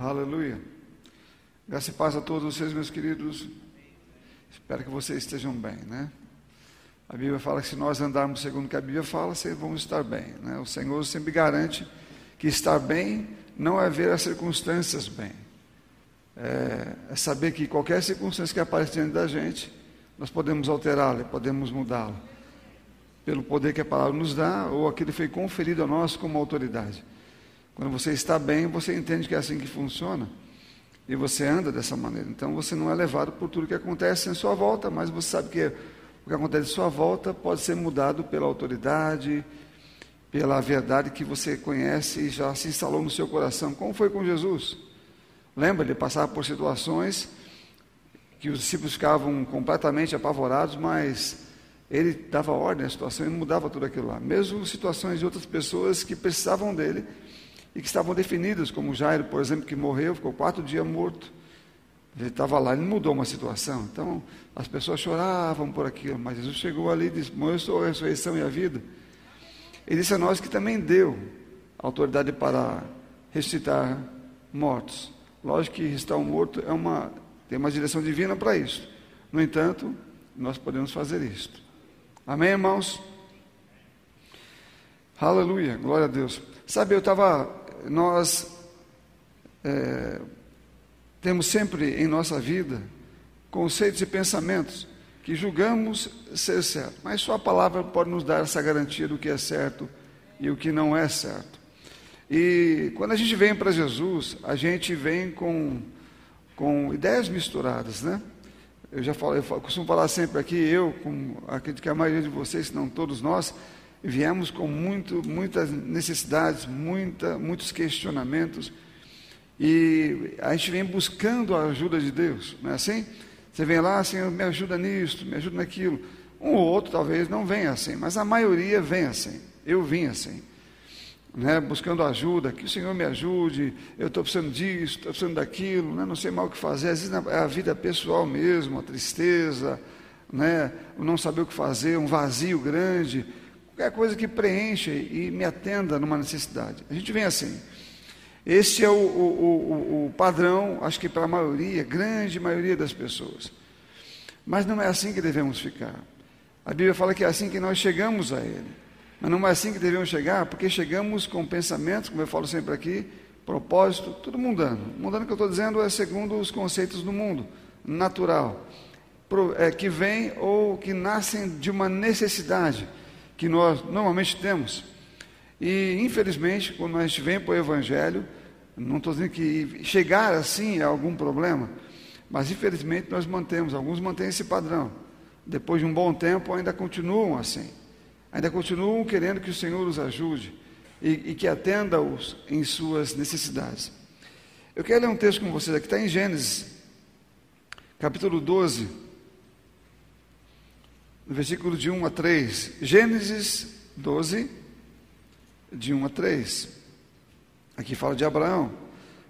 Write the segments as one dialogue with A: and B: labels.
A: Aleluia. Graça e paz a todos vocês, meus queridos. Espero que vocês estejam bem, né? A Bíblia fala que se nós andarmos segundo o que a Bíblia fala, vamos estar bem. Né? O Senhor sempre garante que estar bem não é ver as circunstâncias bem. É, é saber que qualquer circunstância que aparece diante da gente, nós podemos alterá-la, podemos mudá-la. Pelo poder que a palavra nos dá, ou aquilo foi conferido a nós como autoridade. Quando você está bem, você entende que é assim que funciona. E você anda dessa maneira. Então você não é levado por tudo que acontece em sua volta, mas você sabe que o que acontece em sua volta pode ser mudado pela autoridade, pela verdade que você conhece e já se instalou no seu coração. Como foi com Jesus? Lembra, ele passava por situações que os discípulos ficavam completamente apavorados, mas ele dava ordem à situação e mudava tudo aquilo lá. Mesmo situações de outras pessoas que precisavam dele, e que estavam definidas, como Jairo, por exemplo, que morreu, ficou quatro dias morto. Ele estava lá, ele mudou uma situação. Então, as pessoas choravam por aquilo, mas Jesus chegou ali e disse: Eu sou a ressurreição e a vida. Ele disse a nós que também deu autoridade para ressuscitar mortos. Lógico que ressuscitar um morto é uma, tem uma direção divina para isso. No entanto, nós podemos fazer isto. Amém, irmãos? Aleluia, glória a Deus. Sabe, eu estava nós é, temos sempre em nossa vida conceitos e pensamentos que julgamos ser certo, mas só a palavra pode nos dar essa garantia do que é certo e o que não é certo. E quando a gente vem para Jesus, a gente vem com, com ideias misturadas, né? Eu já falo, eu costumo falar sempre aqui, eu, com acredito que a maioria de vocês, se não todos nós, viemos com muito, muitas necessidades, muita, muitos questionamentos, e a gente vem buscando a ajuda de Deus, não é assim? Você vem lá, Senhor, me ajuda nisso, me ajuda naquilo. Um ou outro talvez não venha assim, mas a maioria vem assim. Eu vim assim. Né, buscando ajuda, que o Senhor me ajude, eu estou precisando disso, estou precisando daquilo, né, não sei mal o que fazer, às vezes é a vida pessoal mesmo, a tristeza, né, o não saber o que fazer, um vazio grande, qualquer coisa que preencha e me atenda numa necessidade. A gente vem assim. Esse é o, o, o, o padrão, acho que para a maioria, grande maioria das pessoas. Mas não é assim que devemos ficar. A Bíblia fala que é assim que nós chegamos a Ele. Mas não é assim que devemos chegar, porque chegamos com pensamentos, como eu falo sempre aqui, propósito, tudo mundano. Mundano que eu estou dizendo é segundo os conceitos do mundo, natural, é, que vem ou que nascem de uma necessidade que nós normalmente temos. E, infelizmente, quando a gente vem para o Evangelho, não estou dizendo que chegar assim é algum problema, mas infelizmente nós mantemos, alguns mantêm esse padrão. Depois de um bom tempo, ainda continuam assim. Ainda continuam querendo que o Senhor os ajude e, e que atenda-os em suas necessidades. Eu quero ler um texto com vocês aqui, está em Gênesis, capítulo 12 no versículo de 1 a 3. Gênesis 12, de 1 a 3. Aqui fala de Abraão.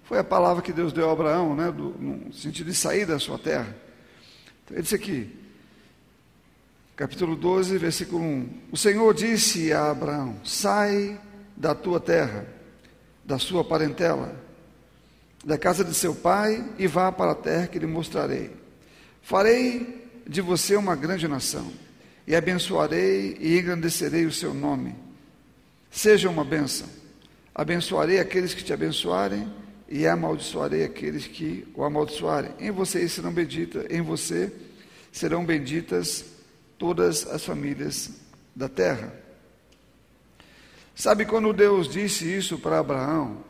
A: Foi a palavra que Deus deu a Abraão, né, do, no sentido de sair da sua terra. Então, ele disse aqui, capítulo 12, versículo 1: O Senhor disse a Abraão: Sai da tua terra, da sua parentela, da casa de seu pai e vá para a terra que lhe mostrarei. Farei de você uma grande nação e abençoarei e engrandecerei o seu nome. Seja uma bênção. Abençoarei aqueles que te abençoarem e amaldiçoarei aqueles que o amaldiçoarem. Em você serão benditas, em você serão benditas todas as famílias da terra. Sabe quando Deus disse isso para Abraão?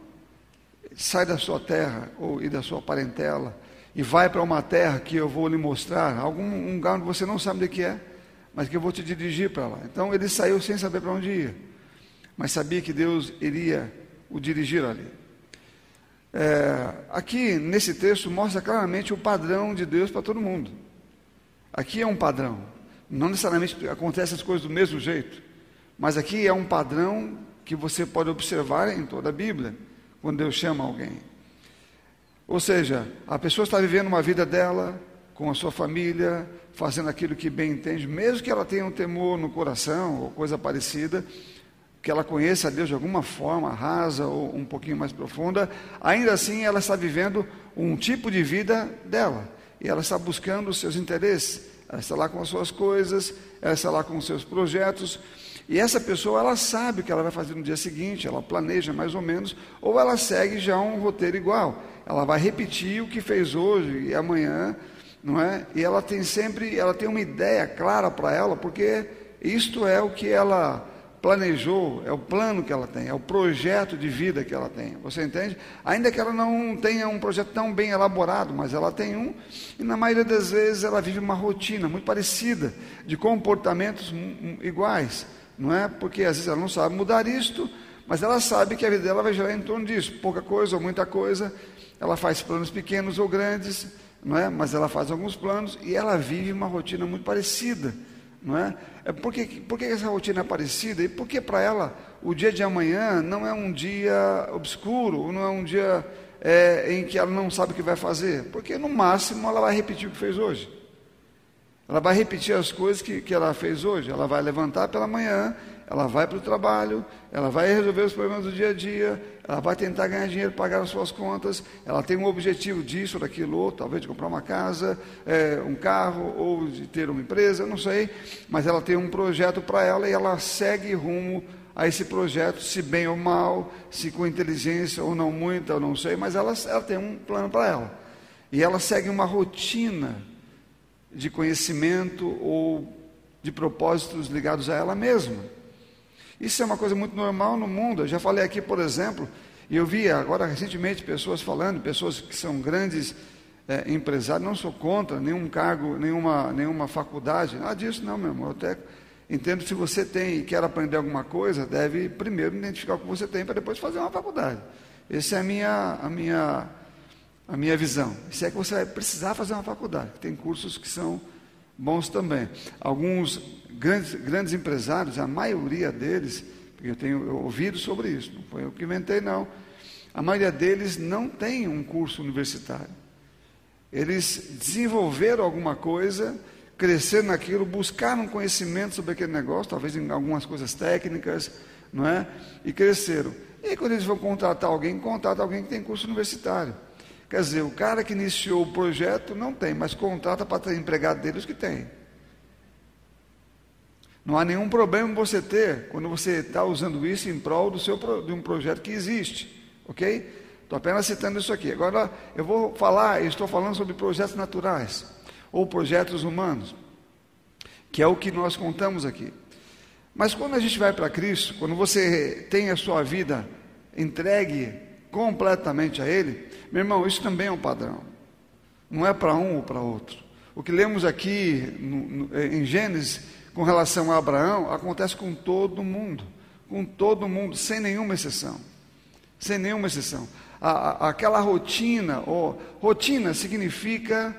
A: Sai da sua terra ou e da sua parentela e vai para uma terra que eu vou lhe mostrar, algum um lugar onde você não sabe o que é mas que eu vou te dirigir para lá. Então ele saiu sem saber para onde ia, mas sabia que Deus iria o dirigir ali. É, aqui nesse texto mostra claramente o padrão de Deus para todo mundo. Aqui é um padrão. Não necessariamente acontecem as coisas do mesmo jeito, mas aqui é um padrão que você pode observar em toda a Bíblia, quando Deus chama alguém. Ou seja, a pessoa está vivendo uma vida dela, com a sua família, fazendo aquilo que bem entende, mesmo que ela tenha um temor no coração ou coisa parecida, que ela conheça a Deus de alguma forma, rasa ou um pouquinho mais profunda, ainda assim ela está vivendo um tipo de vida dela. E ela está buscando os seus interesses. Ela está lá com as suas coisas, ela está lá com os seus projetos. E essa pessoa, ela sabe o que ela vai fazer no dia seguinte, ela planeja mais ou menos, ou ela segue já um roteiro igual. Ela vai repetir o que fez hoje e amanhã, não é? E ela tem sempre, ela tem uma ideia clara para ela, porque isto é o que ela planejou, é o plano que ela tem, é o projeto de vida que ela tem. Você entende? Ainda que ela não tenha um projeto tão bem elaborado, mas ela tem um, e na maioria das vezes ela vive uma rotina muito parecida, de comportamentos iguais, não é? Porque às vezes ela não sabe mudar isto, mas ela sabe que a vida dela vai girar em torno disso, pouca coisa ou muita coisa. Ela faz planos pequenos ou grandes, não é? Mas ela faz alguns planos e ela vive uma rotina muito parecida não é? é por, que, por que essa rotina é parecida? E por que para ela o dia de amanhã não é um dia obscuro, não é um dia é, em que ela não sabe o que vai fazer? Porque no máximo ela vai repetir o que fez hoje. Ela vai repetir as coisas que, que ela fez hoje. Ela vai levantar pela manhã, ela vai para o trabalho, ela vai resolver os problemas do dia a dia, ela vai tentar ganhar dinheiro, pagar as suas contas, ela tem um objetivo disso, daquilo, outro, talvez de comprar uma casa, é, um carro, ou de ter uma empresa, não sei, mas ela tem um projeto para ela e ela segue rumo a esse projeto, se bem ou mal, se com inteligência ou não muita, eu não sei, mas ela, ela tem um plano para ela. E ela segue uma rotina de conhecimento ou de propósitos ligados a ela mesma. Isso é uma coisa muito normal no mundo. Eu já falei aqui, por exemplo, e eu vi agora recentemente pessoas falando, pessoas que são grandes é, empresários, não sou contra nenhum cargo, nenhuma, nenhuma faculdade, nada disso não, meu irmão. Eu até entendo que se você tem e quer aprender alguma coisa, deve primeiro identificar o que você tem para depois fazer uma faculdade. Essa é a minha, a minha, a minha visão. Isso é que você vai precisar fazer uma faculdade. Tem cursos que são bons também. Alguns grandes, grandes empresários, a maioria deles, porque eu tenho ouvido sobre isso, não foi eu que inventei, não. A maioria deles não tem um curso universitário. Eles desenvolveram alguma coisa, cresceram naquilo, buscaram conhecimento sobre aquele negócio, talvez em algumas coisas técnicas, não é? E cresceram. E aí, quando eles vão contratar alguém, contrata alguém que tem curso universitário. Quer dizer, o cara que iniciou o projeto não tem, mas contrata para ter empregado deles que tem. Não há nenhum problema você ter quando você está usando isso em prol do seu, de um projeto que existe, ok? Estou apenas citando isso aqui. Agora eu vou falar, estou falando sobre projetos naturais ou projetos humanos, que é o que nós contamos aqui. Mas quando a gente vai para Cristo, quando você tem a sua vida entregue completamente a Ele, meu irmão, isso também é um padrão. Não é para um ou para outro. O que lemos aqui no, no, em Gênesis com relação a Abraão acontece com todo mundo, com todo mundo, sem nenhuma exceção. Sem nenhuma exceção. A, a, aquela rotina, ou, rotina significa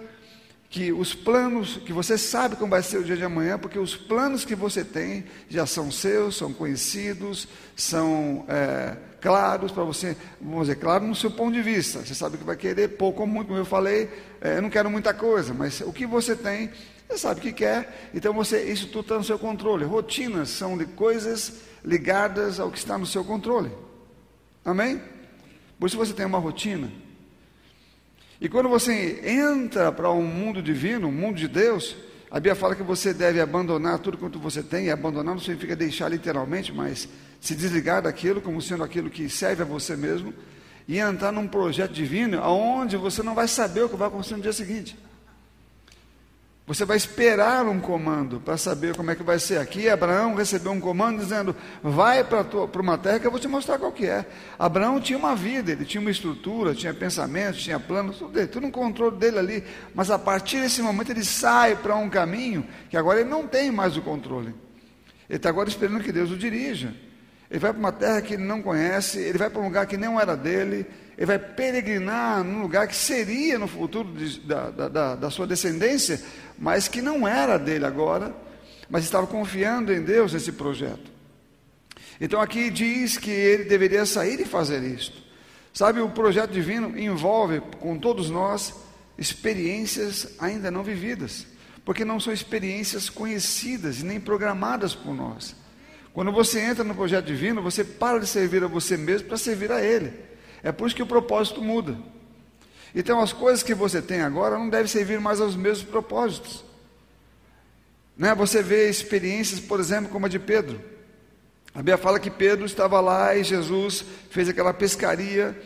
A: que os planos, que você sabe como vai ser o dia de amanhã, porque os planos que você tem já são seus, são conhecidos, são é, claros para você, vamos dizer, claro no seu ponto de vista. Você sabe que vai querer pouco ou muito, como eu falei, é, eu não quero muita coisa, mas o que você tem, você sabe o que quer, então você, isso tudo está no seu controle. Rotinas são de coisas ligadas ao que está no seu controle. Amém? Por isso você tem uma rotina. E quando você entra para um mundo divino, um mundo de Deus, a Bíblia fala que você deve abandonar tudo quanto você tem, e abandonar não significa deixar literalmente, mas se desligar daquilo como sendo aquilo que serve a você mesmo, e entrar num projeto divino, onde você não vai saber o que vai acontecer no dia seguinte. Você vai esperar um comando para saber como é que vai ser. Aqui Abraão recebeu um comando dizendo: vai para uma terra que eu vou te mostrar qual que é. Abraão tinha uma vida, ele tinha uma estrutura, tinha pensamentos, tinha planos, tudo, dele, tudo no controle dele ali. Mas a partir desse momento ele sai para um caminho que agora ele não tem mais o controle. Ele está agora esperando que Deus o dirija. Ele vai para uma terra que ele não conhece, ele vai para um lugar que não era dele, ele vai peregrinar num lugar que seria no futuro de, da, da, da sua descendência, mas que não era dele agora, mas estava confiando em Deus nesse projeto. Então aqui diz que ele deveria sair e fazer isto. Sabe, o projeto divino envolve com todos nós experiências ainda não vividas, porque não são experiências conhecidas e nem programadas por nós. Quando você entra no projeto divino, você para de servir a você mesmo para servir a Ele. É por isso que o propósito muda. Então, as coisas que você tem agora não devem servir mais aos mesmos propósitos. Né? Você vê experiências, por exemplo, como a de Pedro. A Bíblia fala que Pedro estava lá e Jesus fez aquela pescaria,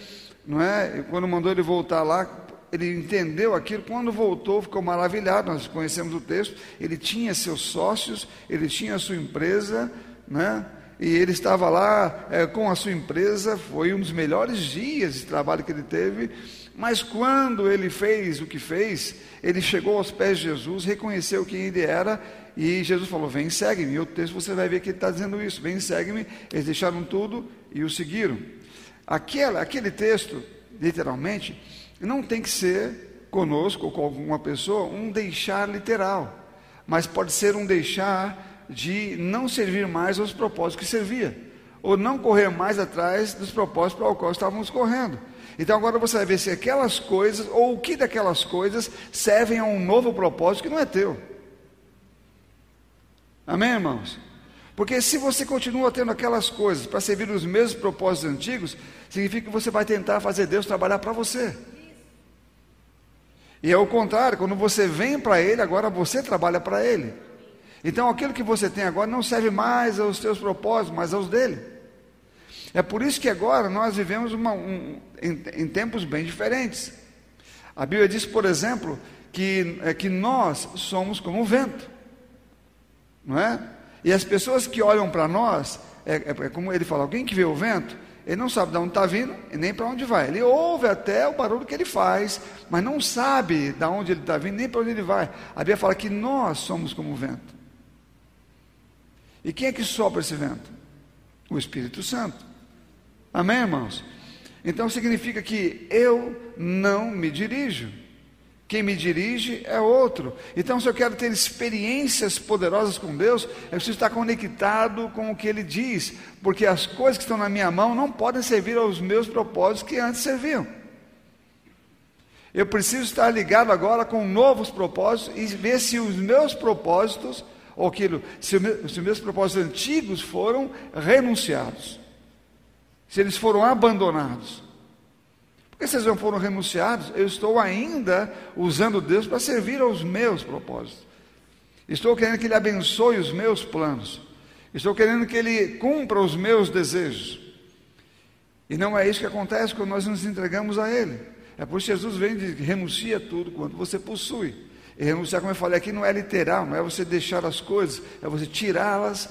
A: não é? E quando mandou ele voltar lá, ele entendeu aquilo. Quando voltou, ficou maravilhado. Nós conhecemos o texto. Ele tinha seus sócios, ele tinha sua empresa, né? E ele estava lá é, com a sua empresa. Foi um dos melhores dias de trabalho que ele teve. Mas quando ele fez o que fez, ele chegou aos pés de Jesus, reconheceu quem ele era, e Jesus falou: Vem, segue-me. E o texto você vai ver que ele está dizendo isso: Vem, segue-me. Eles deixaram tudo e o seguiram. Aquela, aquele texto, literalmente, não tem que ser conosco ou com alguma pessoa um deixar literal, mas pode ser um deixar de não servir mais aos propósitos que servia, ou não correr mais atrás dos propósitos para os quais estávamos correndo. Então agora você vai ver se aquelas coisas, ou o que daquelas coisas, servem a um novo propósito que não é teu. Amém, irmãos? Porque se você continua tendo aquelas coisas para servir os mesmos propósitos antigos, significa que você vai tentar fazer Deus trabalhar para você. E é o contrário, quando você vem para Ele, agora você trabalha para Ele. Então aquilo que você tem agora não serve mais aos seus propósitos, mas aos dele. É por isso que agora nós vivemos uma, um, em, em, tempos bem diferentes. A Bíblia diz, por exemplo, que, é, que nós somos como o vento, não é? E as pessoas que olham para nós, é, é, é, como ele fala: alguém que vê o vento, ele não sabe de onde está vindo e nem para onde vai. Ele ouve até o barulho que ele faz, mas não sabe de onde ele está vindo nem para onde ele vai. A Bíblia fala que nós somos como o vento. E quem é que sopra esse vento? O Espírito Santo. Amém, irmãos? Então significa que eu não me dirijo. Quem me dirige é outro. Então, se eu quero ter experiências poderosas com Deus, eu preciso estar conectado com o que Ele diz, porque as coisas que estão na minha mão não podem servir aos meus propósitos que antes serviam. Eu preciso estar ligado agora com novos propósitos e ver se os meus propósitos, ou aquilo, se, se meus propósitos antigos foram renunciados se eles foram abandonados. Porque se eles não foram renunciados, eu estou ainda usando Deus para servir aos meus propósitos. Estou querendo que Ele abençoe os meus planos. Estou querendo que Ele cumpra os meus desejos. E não é isso que acontece quando nós nos entregamos a Ele. É por isso que Jesus vem e diz: renuncia tudo quanto você possui. Renunciar, como eu falei aqui, não é literal, não é você deixar as coisas, é você tirá-las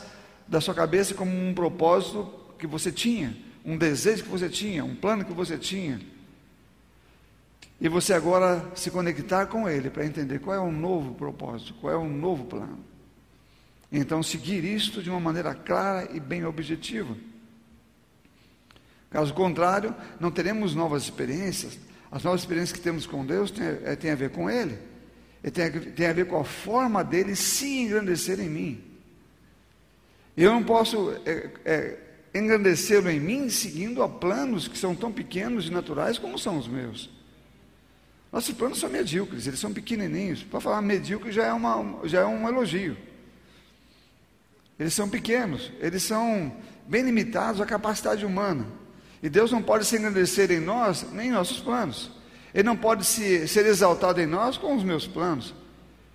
A: da sua cabeça como um propósito que você tinha um desejo que você tinha, um plano que você tinha, e você agora se conectar com ele para entender qual é o novo propósito, qual é o novo plano. Então, seguir isto de uma maneira clara e bem objetiva. Caso contrário, não teremos novas experiências. As novas experiências que temos com Deus têm, é, têm a ver com Ele, tem, tem a ver com a forma dele se engrandecer em mim. Eu não posso é, é, engrandecê-lo em mim, seguindo a planos que são tão pequenos e naturais como são os meus. Nossos planos são medíocres, eles são pequenininhos. Para falar medíocre já é, uma, já é um elogio. Eles são pequenos, eles são bem limitados à capacidade humana. E Deus não pode se engrandecer em nós, nem em nossos planos. Ele não pode se, ser exaltado em nós com os meus planos.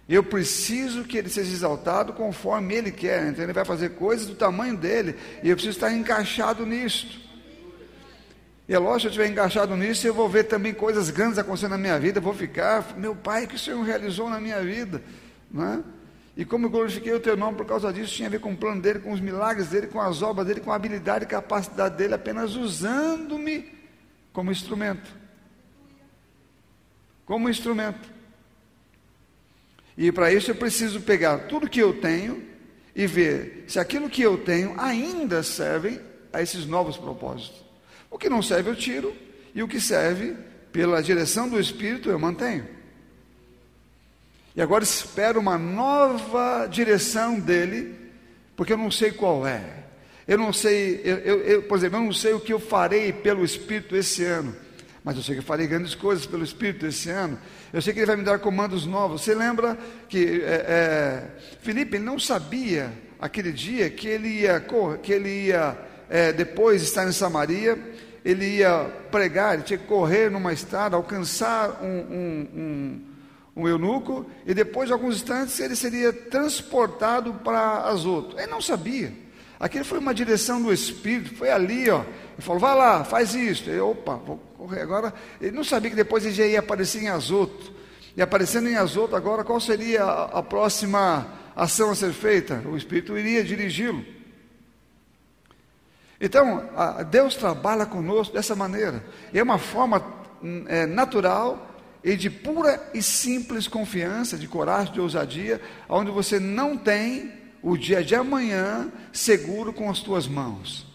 A: Eu preciso que ele seja exaltado conforme ele quer. Então ele vai fazer coisas do tamanho dele. E eu preciso estar encaixado nisto. E é lógico, se eu estiver encaixado nisso, eu vou ver também coisas grandes acontecendo na minha vida. Vou ficar, meu pai, que o Senhor realizou na minha vida. Não é? E como eu glorifiquei o teu nome por causa disso, tinha a ver com o plano dele, com os milagres dele, com as obras dele, com a habilidade e capacidade dele, apenas usando-me como instrumento. Como instrumento. E para isso eu preciso pegar tudo que eu tenho e ver se aquilo que eu tenho ainda serve a esses novos propósitos. O que não serve eu tiro e o que serve pela direção do Espírito eu mantenho. E agora espero uma nova direção dele, porque eu não sei qual é. Eu não sei, eu, eu, eu, por exemplo, eu não sei o que eu farei pelo Espírito esse ano, Mas eu sei que eu farei grandes coisas pelo Espírito esse ano. Eu sei que Ele vai me dar comandos novos. Você lembra que é, é, Felipe não sabia aquele dia que ele ia, que ele ia é, depois estar em Samaria, ele ia pregar, ele tinha que correr numa estrada, alcançar um, um, um, um eunuco, e depois de alguns instantes ele seria transportado para Azoto. Ele não sabia. Aquilo foi uma direção do Espírito, foi ali, ó. Ele falou, vai lá, faz isso. Ele, opa, vou correr agora. Ele não sabia que depois ele já ia aparecer em Azoto. E aparecendo em Azoto agora, qual seria a, a próxima ação a ser feita? O Espírito iria dirigi-lo. Então, a, Deus trabalha conosco dessa maneira. É uma forma hum, é, natural e de pura e simples confiança, de coragem, de ousadia, onde você não tem o dia de amanhã seguro com as tuas mãos,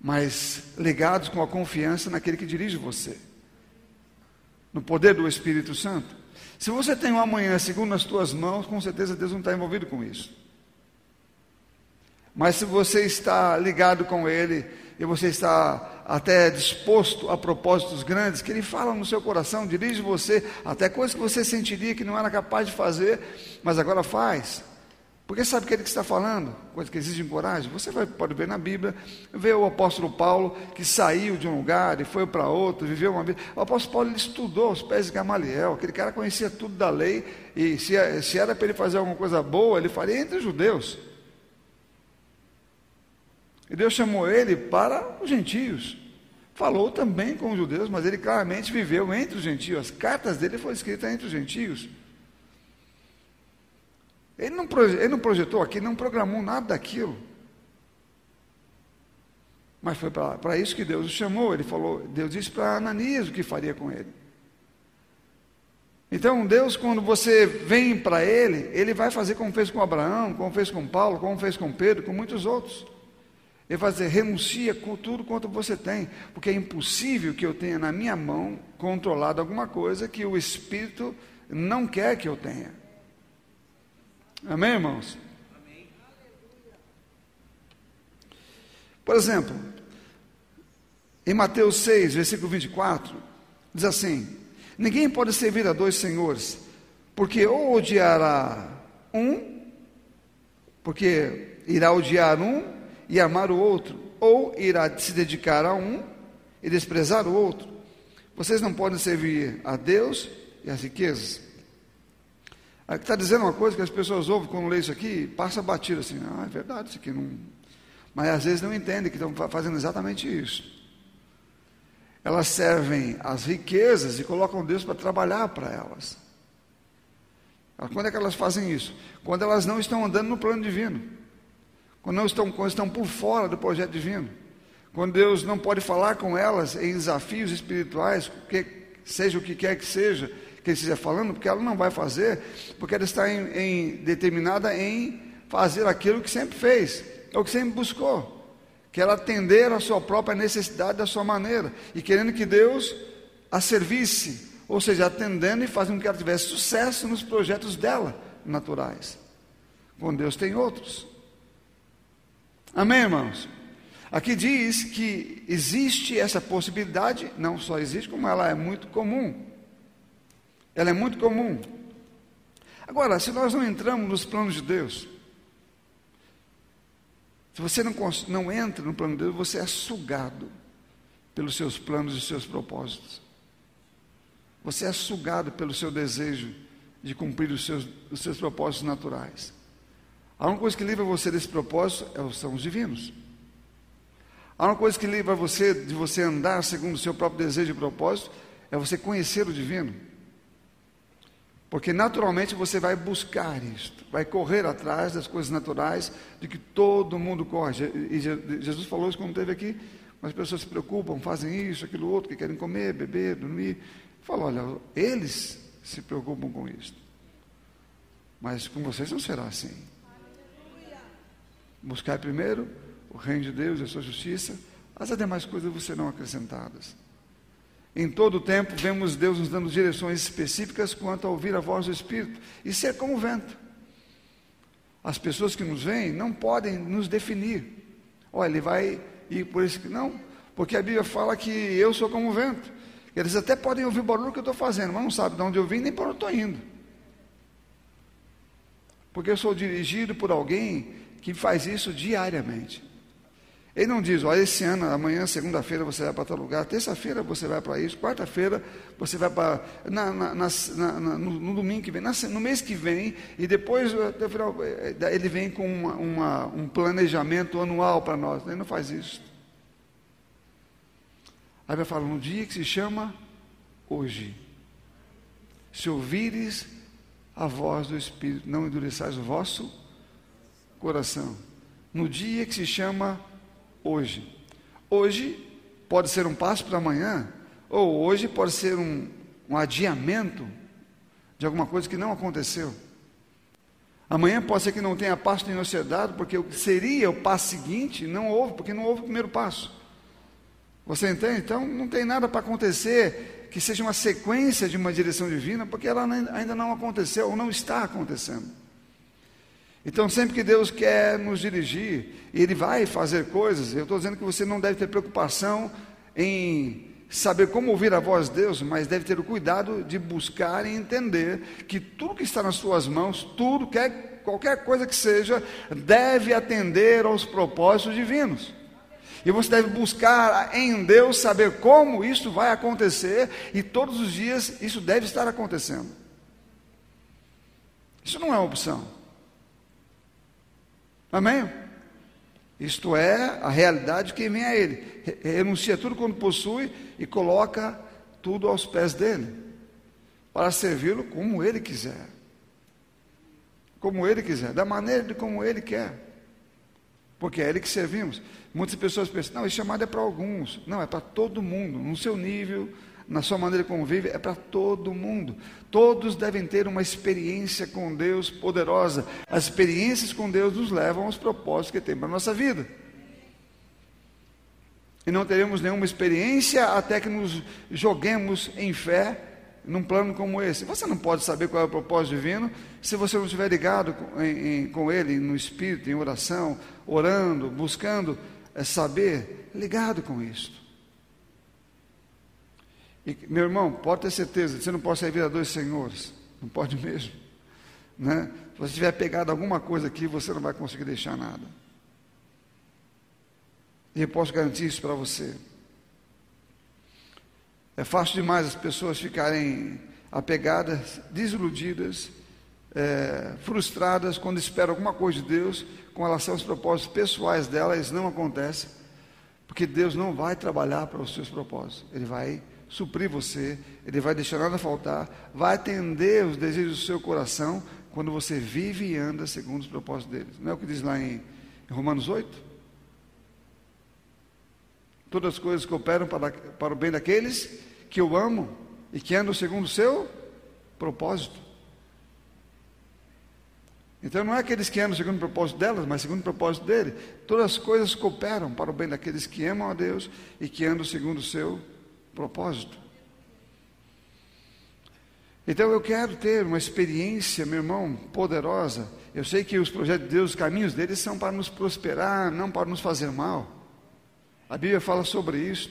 A: mas ligados com a confiança naquele que dirige você, no poder do Espírito Santo. Se você tem um amanhã segundo as tuas mãos, com certeza Deus não está envolvido com isso. Mas se você está ligado com Ele e você está até disposto a propósitos grandes, que Ele fala no seu coração, dirige você até coisas que você sentiria que não era capaz de fazer, mas agora faz. Porque sabe aquele que está falando, coisa que exige coragem? Você vai, pode ver na Bíblia, vê o apóstolo Paulo que saiu de um lugar e foi para outro, viveu uma vida. O apóstolo Paulo ele estudou os pés de Gamaliel, aquele cara conhecia tudo da lei, e se, se era para ele fazer alguma coisa boa, ele faria entre os judeus. E Deus chamou ele para os gentios. Falou também com os judeus, mas ele claramente viveu entre os gentios. As cartas dele foram escritas entre os gentios. Ele não, ele não projetou aqui, não programou nada daquilo. Mas foi para isso que Deus o chamou. Ele falou, Deus disse para Ananias o que faria com ele. Então, Deus, quando você vem para Ele, Ele vai fazer como fez com Abraão, como fez com Paulo, como fez com Pedro, com muitos outros. Ele vai dizer: renuncia com tudo quanto você tem, porque é impossível que eu tenha na minha mão controlado alguma coisa que o Espírito não quer que eu tenha. Amém, irmãos? Por exemplo, em Mateus 6, versículo 24, diz assim: Ninguém pode servir a dois senhores, porque ou odiará um, porque irá odiar um e amar o outro, ou irá se dedicar a um e desprezar o outro. Vocês não podem servir a Deus e as riquezas. Aqui está dizendo uma coisa que as pessoas ouvem quando lê isso aqui, passa batido assim, ah, é verdade, isso aqui não. Mas às vezes não entendem que estão fazendo exatamente isso. Elas servem as riquezas e colocam Deus para trabalhar para elas. Quando é que elas fazem isso? Quando elas não estão andando no plano divino. Quando, não estão, quando estão por fora do projeto divino. Quando Deus não pode falar com elas em desafios espirituais, que, seja o que quer que seja, que ele esteja falando, porque ela não vai fazer, porque ela está em, em, determinada em fazer aquilo que sempre fez, ou que sempre buscou, que ela atender a sua própria necessidade da sua maneira, e querendo que Deus a servisse, ou seja, atendendo e fazendo com que ela tivesse sucesso nos projetos dela naturais. Com Deus tem outros. Amém, irmãos? Aqui diz que existe essa possibilidade, não só existe, como ela é muito comum. Ela é muito comum. Agora, se nós não entramos nos planos de Deus, se você não, não entra no plano de Deus, você é sugado pelos seus planos e seus propósitos. Você é sugado pelo seu desejo de cumprir os seus, os seus propósitos naturais. A única coisa que livra você desse propósito é são os divinos. A única coisa que livra você de você andar segundo o seu próprio desejo e propósito é você conhecer o divino. Porque naturalmente você vai buscar isto, vai correr atrás das coisas naturais de que todo mundo corre. E Jesus falou isso quando teve aqui, as pessoas se preocupam, fazem isso, aquilo outro, que querem comer, beber, dormir. Falou, olha, eles se preocupam com isso. Mas com vocês não será assim. Buscar primeiro o reino de Deus e a sua justiça, as demais coisas serão acrescentadas. Em todo o tempo, vemos Deus nos dando direções específicas quanto a ouvir a voz do Espírito e ser como o vento. As pessoas que nos veem não podem nos definir. Olha, ele vai ir por que não, porque a Bíblia fala que eu sou como o vento. Eles até podem ouvir o barulho que eu estou fazendo, mas não sabem de onde eu vim nem para onde estou indo. Porque eu sou dirigido por alguém que faz isso diariamente. Ele não diz, olha, esse ano, amanhã, segunda-feira, você vai para tal lugar, terça-feira você vai para isso, quarta-feira você vai para. Na, na, na, no, no, domingo que vem, no mês que vem, e depois eh, ele vem com uma, uma, um planejamento anual para nós. Ele não faz isso. Aí vai falar, no dia que se chama hoje. Se ouvires a voz do Espírito, não endureçais o vosso coração. No dia que se chama hoje. Hoje pode ser um passo para amanhã, ou hoje pode ser um, um adiamento de alguma coisa que não aconteceu. Amanhã pode ser que não tenha passo ser dado, porque o que seria o passo seguinte não houve, porque não houve o primeiro passo. Você entende? Então não tem nada para acontecer que seja uma sequência de uma direção divina, porque ela ainda não aconteceu ou não está acontecendo. Então, sempre que Deus quer nos dirigir, e Ele vai fazer coisas, eu estou dizendo que você não deve ter preocupação em saber como ouvir a voz de Deus, mas deve ter o cuidado de buscar e entender que tudo que está nas suas mãos, tudo, quer, qualquer coisa que seja, deve atender aos propósitos divinos. E você deve buscar em Deus saber como isso vai acontecer, e todos os dias isso deve estar acontecendo. Isso não é uma opção. Amém? Isto é a realidade de quem vem a Ele. Renuncia tudo quando possui e coloca tudo aos pés dele, para servi-lo como Ele quiser. Como Ele quiser, da maneira de como Ele quer. Porque é Ele que servimos. Muitas pessoas pensam, não, esse chamado é para alguns. Não, é para todo mundo, no seu nível, na sua maneira como vive, é para todo mundo. Todos devem ter uma experiência com Deus poderosa. As experiências com Deus nos levam aos propósitos que tem para a nossa vida. E não teremos nenhuma experiência até que nos joguemos em fé num plano como esse. Você não pode saber qual é o propósito divino se você não estiver ligado com, em, com Ele, no Espírito, em oração, orando, buscando é saber, ligado com isso. E, meu irmão, pode ter certeza, você não pode servir a dois senhores, não pode mesmo. Né? Se você tiver pegado alguma coisa aqui, você não vai conseguir deixar nada. E eu posso garantir isso para você. É fácil demais as pessoas ficarem apegadas, desiludidas, é, frustradas quando esperam alguma coisa de Deus com relação aos propósitos pessoais dela, isso não acontece, porque Deus não vai trabalhar para os seus propósitos, Ele vai suprir você, Ele vai deixar nada faltar, vai atender os desejos do seu coração quando você vive e anda segundo os propósitos dele. Não é o que diz lá em, em Romanos 8? Todas as coisas cooperam para, para o bem daqueles que eu amo e que andam segundo o seu propósito. Então não é aqueles que amam segundo o propósito delas, mas segundo o propósito dele. Todas as coisas cooperam para o bem daqueles que amam a Deus e que andam segundo o seu propósito. Então eu quero ter uma experiência, meu irmão, poderosa. Eu sei que os projetos de Deus, os caminhos deles são para nos prosperar, não para nos fazer mal. A Bíblia fala sobre isso.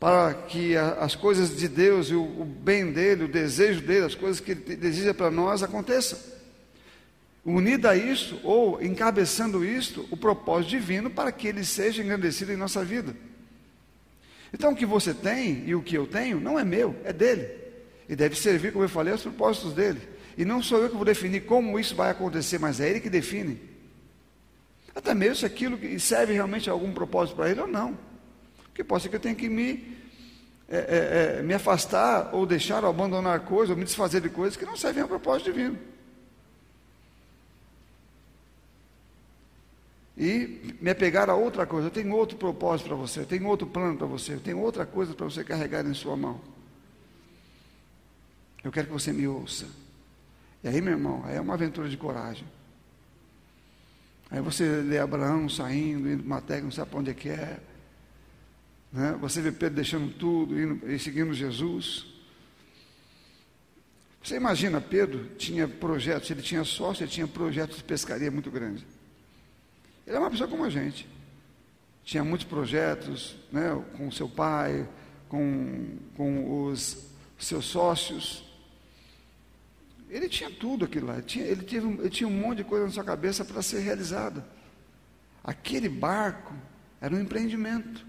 A: Para que a, as coisas de Deus e o, o bem dele, o desejo dele, as coisas que ele deseja para nós aconteçam. Unido a isso, ou encabeçando isto, o propósito divino para que ele seja engrandecido em nossa vida. Então, o que você tem e o que eu tenho não é meu, é dele. E deve servir, como eu falei, aos propósitos dele. E não sou eu que vou definir como isso vai acontecer, mas é ele que define. Até mesmo se aquilo serve realmente a algum propósito para ele ou não. Porque pode ser que eu tenha que me, é, é, é, me afastar, ou deixar, ou abandonar coisas, ou me desfazer de coisas que não servem ao propósito divino. E me apegar a outra coisa. Eu tenho outro propósito para você, eu tenho outro plano para você, eu tenho outra coisa para você carregar em sua mão. Eu quero que você me ouça. E aí, meu irmão, aí é uma aventura de coragem. Aí você lê Abraão saindo, indo para uma terra, não sabe para onde é que é. Né? Você vê Pedro deixando tudo indo, e seguindo Jesus. Você imagina, Pedro tinha projetos, ele tinha sócio, ele tinha projetos de pescaria muito grandes. Ele é uma pessoa como a gente. Tinha muitos projetos, né, com seu pai, com, com os seus sócios. Ele tinha tudo aquilo lá, ele tinha, ele, teve, ele tinha um monte de coisa na sua cabeça para ser realizada. Aquele barco era um empreendimento.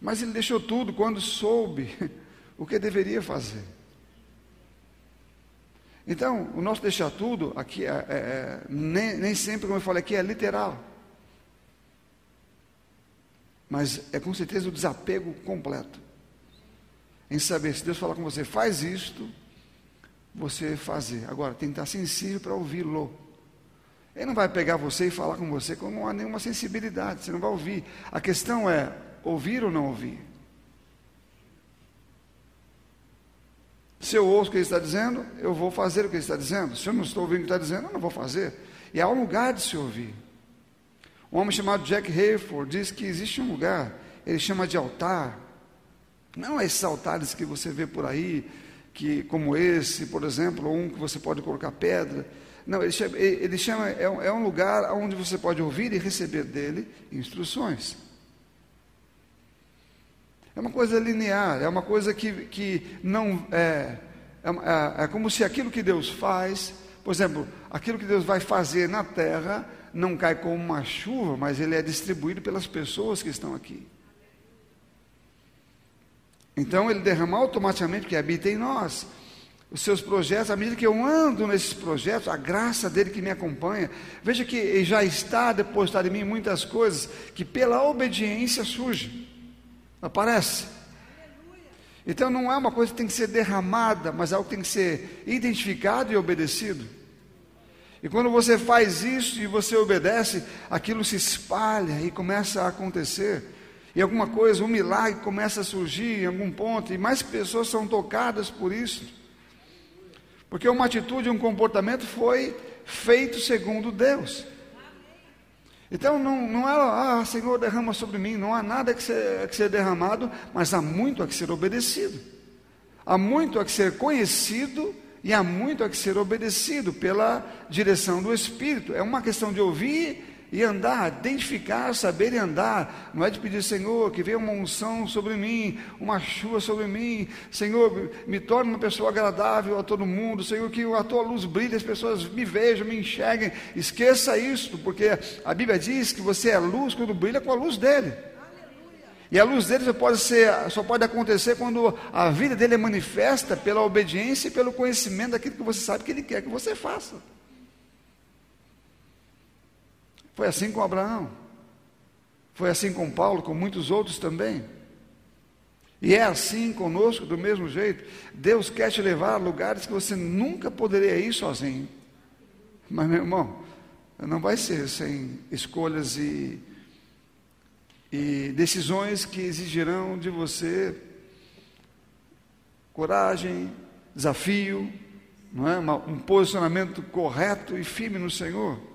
A: Mas ele deixou tudo quando soube o que deveria fazer. Então, o nosso deixar tudo aqui é, é, é, nem, nem sempre, como eu falei aqui, é literal. Mas é com certeza o desapego completo. Em saber, se Deus falar com você, faz isto, você fazer. Agora, tem que estar sensível para ouvi-lo. Ele não vai pegar você e falar com você quando não há nenhuma sensibilidade, você não vai ouvir. A questão é ouvir ou não ouvir. Se eu ouço o que ele está dizendo, eu vou fazer o que ele está dizendo. Se eu não estou ouvindo o que ele está dizendo, eu não vou fazer. E há um lugar de se ouvir. Um homem chamado Jack Hayford diz que existe um lugar, ele chama de altar. Não é esses altares que você vê por aí, que como esse, por exemplo, ou um que você pode colocar pedra. Não, ele chama, ele chama é, um, é um lugar onde você pode ouvir e receber dele instruções. É uma coisa linear, é uma coisa que, que não é, é, é, é como se aquilo que Deus faz, por exemplo, aquilo que Deus vai fazer na terra não cai como uma chuva, mas ele é distribuído pelas pessoas que estão aqui. Então ele derrama automaticamente que habita em nós. Os seus projetos, à medida que eu ando nesses projetos, a graça dele que me acompanha, veja que já está depositado em mim muitas coisas que pela obediência surgem. Aparece. Então não é uma coisa que tem que ser derramada, mas é algo que tem que ser identificado e obedecido. E quando você faz isso e você obedece, aquilo se espalha e começa a acontecer. E alguma coisa, um milagre começa a surgir em algum ponto, e mais pessoas são tocadas por isso. Porque uma atitude, um comportamento foi feito segundo Deus. Então não, não é, ah, Senhor, derrama sobre mim, não há nada que ser, que ser derramado, mas há muito a que ser obedecido. Há muito a que ser conhecido e há muito a que ser obedecido pela direção do Espírito. É uma questão de ouvir e andar, identificar, saber e andar. Não é de pedir, Senhor, que venha uma unção sobre mim, uma chuva sobre mim. Senhor, me torne uma pessoa agradável a todo mundo. Senhor, que a tua luz brilhe, as pessoas me vejam, me enxerguem. Esqueça isso, porque a Bíblia diz que você é luz quando brilha com a luz dele. E a luz dele só pode, ser, só pode acontecer quando a vida dele é manifesta pela obediência e pelo conhecimento daquilo que você sabe que ele quer que você faça. Foi assim com Abraão. Foi assim com Paulo, com muitos outros também. E é assim conosco, do mesmo jeito. Deus quer te levar a lugares que você nunca poderia ir sozinho. Mas, meu irmão, não vai ser sem escolhas e, e decisões que exigirão de você coragem, desafio, não é? um posicionamento correto e firme no Senhor.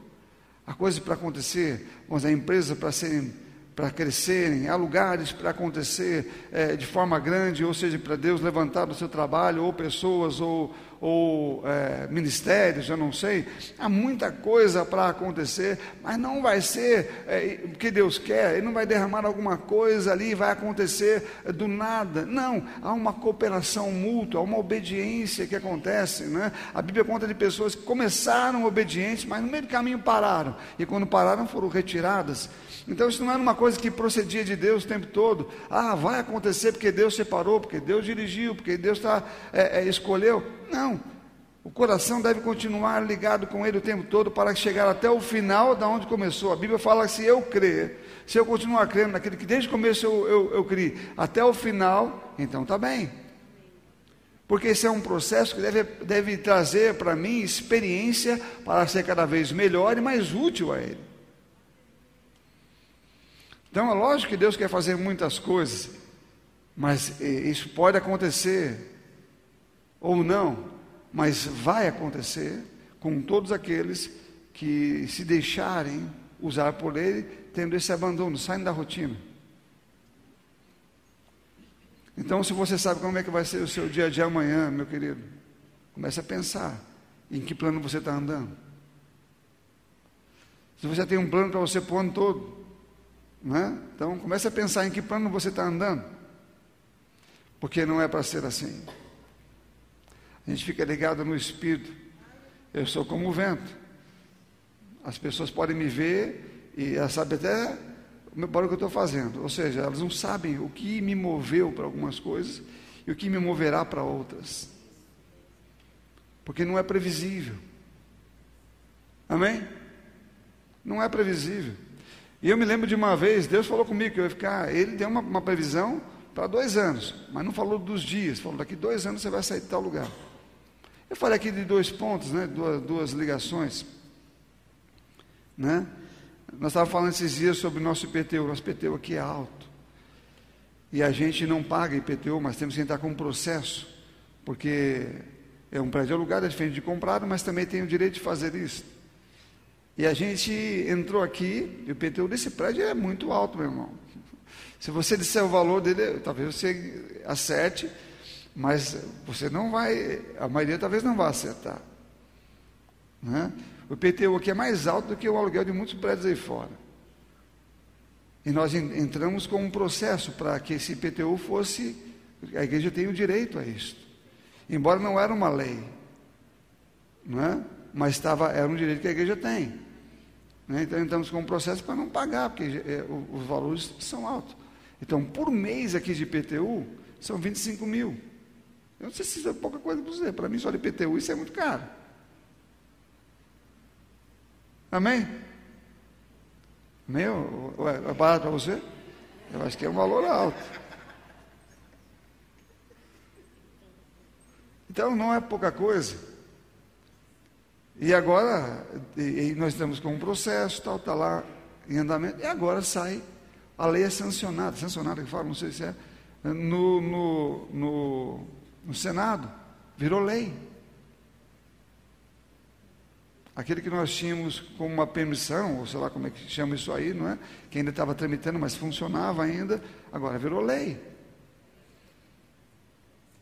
A: Há coisas para acontecer, mas há empresas para serem para crescerem, há lugares para acontecer é, de forma grande, ou seja, para Deus levantar do seu trabalho, ou pessoas, ou, ou é, ministérios, eu não sei. Há muita coisa para acontecer, mas não vai ser é, o que Deus quer, Ele não vai derramar alguma coisa ali e vai acontecer do nada. Não, há uma cooperação mútua, há uma obediência que acontece. Né? A Bíblia conta de pessoas que começaram obedientes, mas no meio do caminho pararam, e quando pararam foram retiradas. Então isso não era uma coisa que procedia de Deus o tempo todo. Ah, vai acontecer porque Deus separou, porque Deus dirigiu, porque Deus tá, é, é, escolheu. Não. O coração deve continuar ligado com Ele o tempo todo para chegar até o final da onde começou. A Bíblia fala que se eu crer, se eu continuar crendo naquilo que desde o começo eu, eu, eu criei, até o final, então está bem. Porque esse é um processo que deve, deve trazer para mim experiência para ser cada vez melhor e mais útil a Ele. Então é lógico que Deus quer fazer muitas coisas, mas isso pode acontecer ou não, mas vai acontecer com todos aqueles que se deixarem usar por Ele, tendo esse abandono, saindo da rotina. Então, se você sabe como é que vai ser o seu dia a dia amanhã, meu querido, comece a pensar em que plano você está andando. Se você tem um plano para você pôr ano todo, Né? Então comece a pensar em que plano você está andando. Porque não é para ser assim. A gente fica ligado no espírito. Eu sou como o vento. As pessoas podem me ver e elas sabem até o que eu estou fazendo. Ou seja, elas não sabem o que me moveu para algumas coisas e o que me moverá para outras. Porque não é previsível. Amém? Não é previsível. E eu me lembro de uma vez, Deus falou comigo que eu ia ficar. Ele deu uma, uma previsão para dois anos, mas não falou dos dias, falou daqui dois anos você vai sair de tal lugar. Eu falei aqui de dois pontos, né, duas, duas ligações. Né? Nós estávamos falando esses dias sobre o nosso IPTU. Nosso IPTU aqui é alto. E a gente não paga IPTU, mas temos que entrar com um processo, porque é um prédio alugado, é diferente de comprado, mas também tem o direito de fazer isso. E a gente entrou aqui, e o IPTU desse prédio é muito alto, meu irmão. Se você disser o valor dele, talvez você acerte, mas você não vai, a maioria talvez não vá acertar. Né? O IPTU aqui é mais alto do que o aluguel de muitos prédios aí fora. E nós entramos com um processo para que esse IPTU fosse, a igreja tem o direito a isso. Embora não era uma lei, não é? mas estava, era um direito que a igreja tem. Né? Então entramos com um processo para não pagar, porque é, os valores são altos. Então, por mês aqui de IPTU, são 25 mil. Eu não sei se isso é pouca coisa para você, para mim só de IPTU isso é muito caro. Amém? Amém? É barato para você? Eu acho que é um valor alto. Então não é pouca coisa. E agora, e, nós estamos com um processo, tal, está lá em andamento, e agora sai, a lei é sancionada, sancionada que fala, não sei se é, no, no, no, no Senado, virou lei. Aquele que nós tínhamos como uma permissão, ou sei lá como é que chama isso aí, não é? Que ainda estava tramitando, mas funcionava ainda, agora virou lei.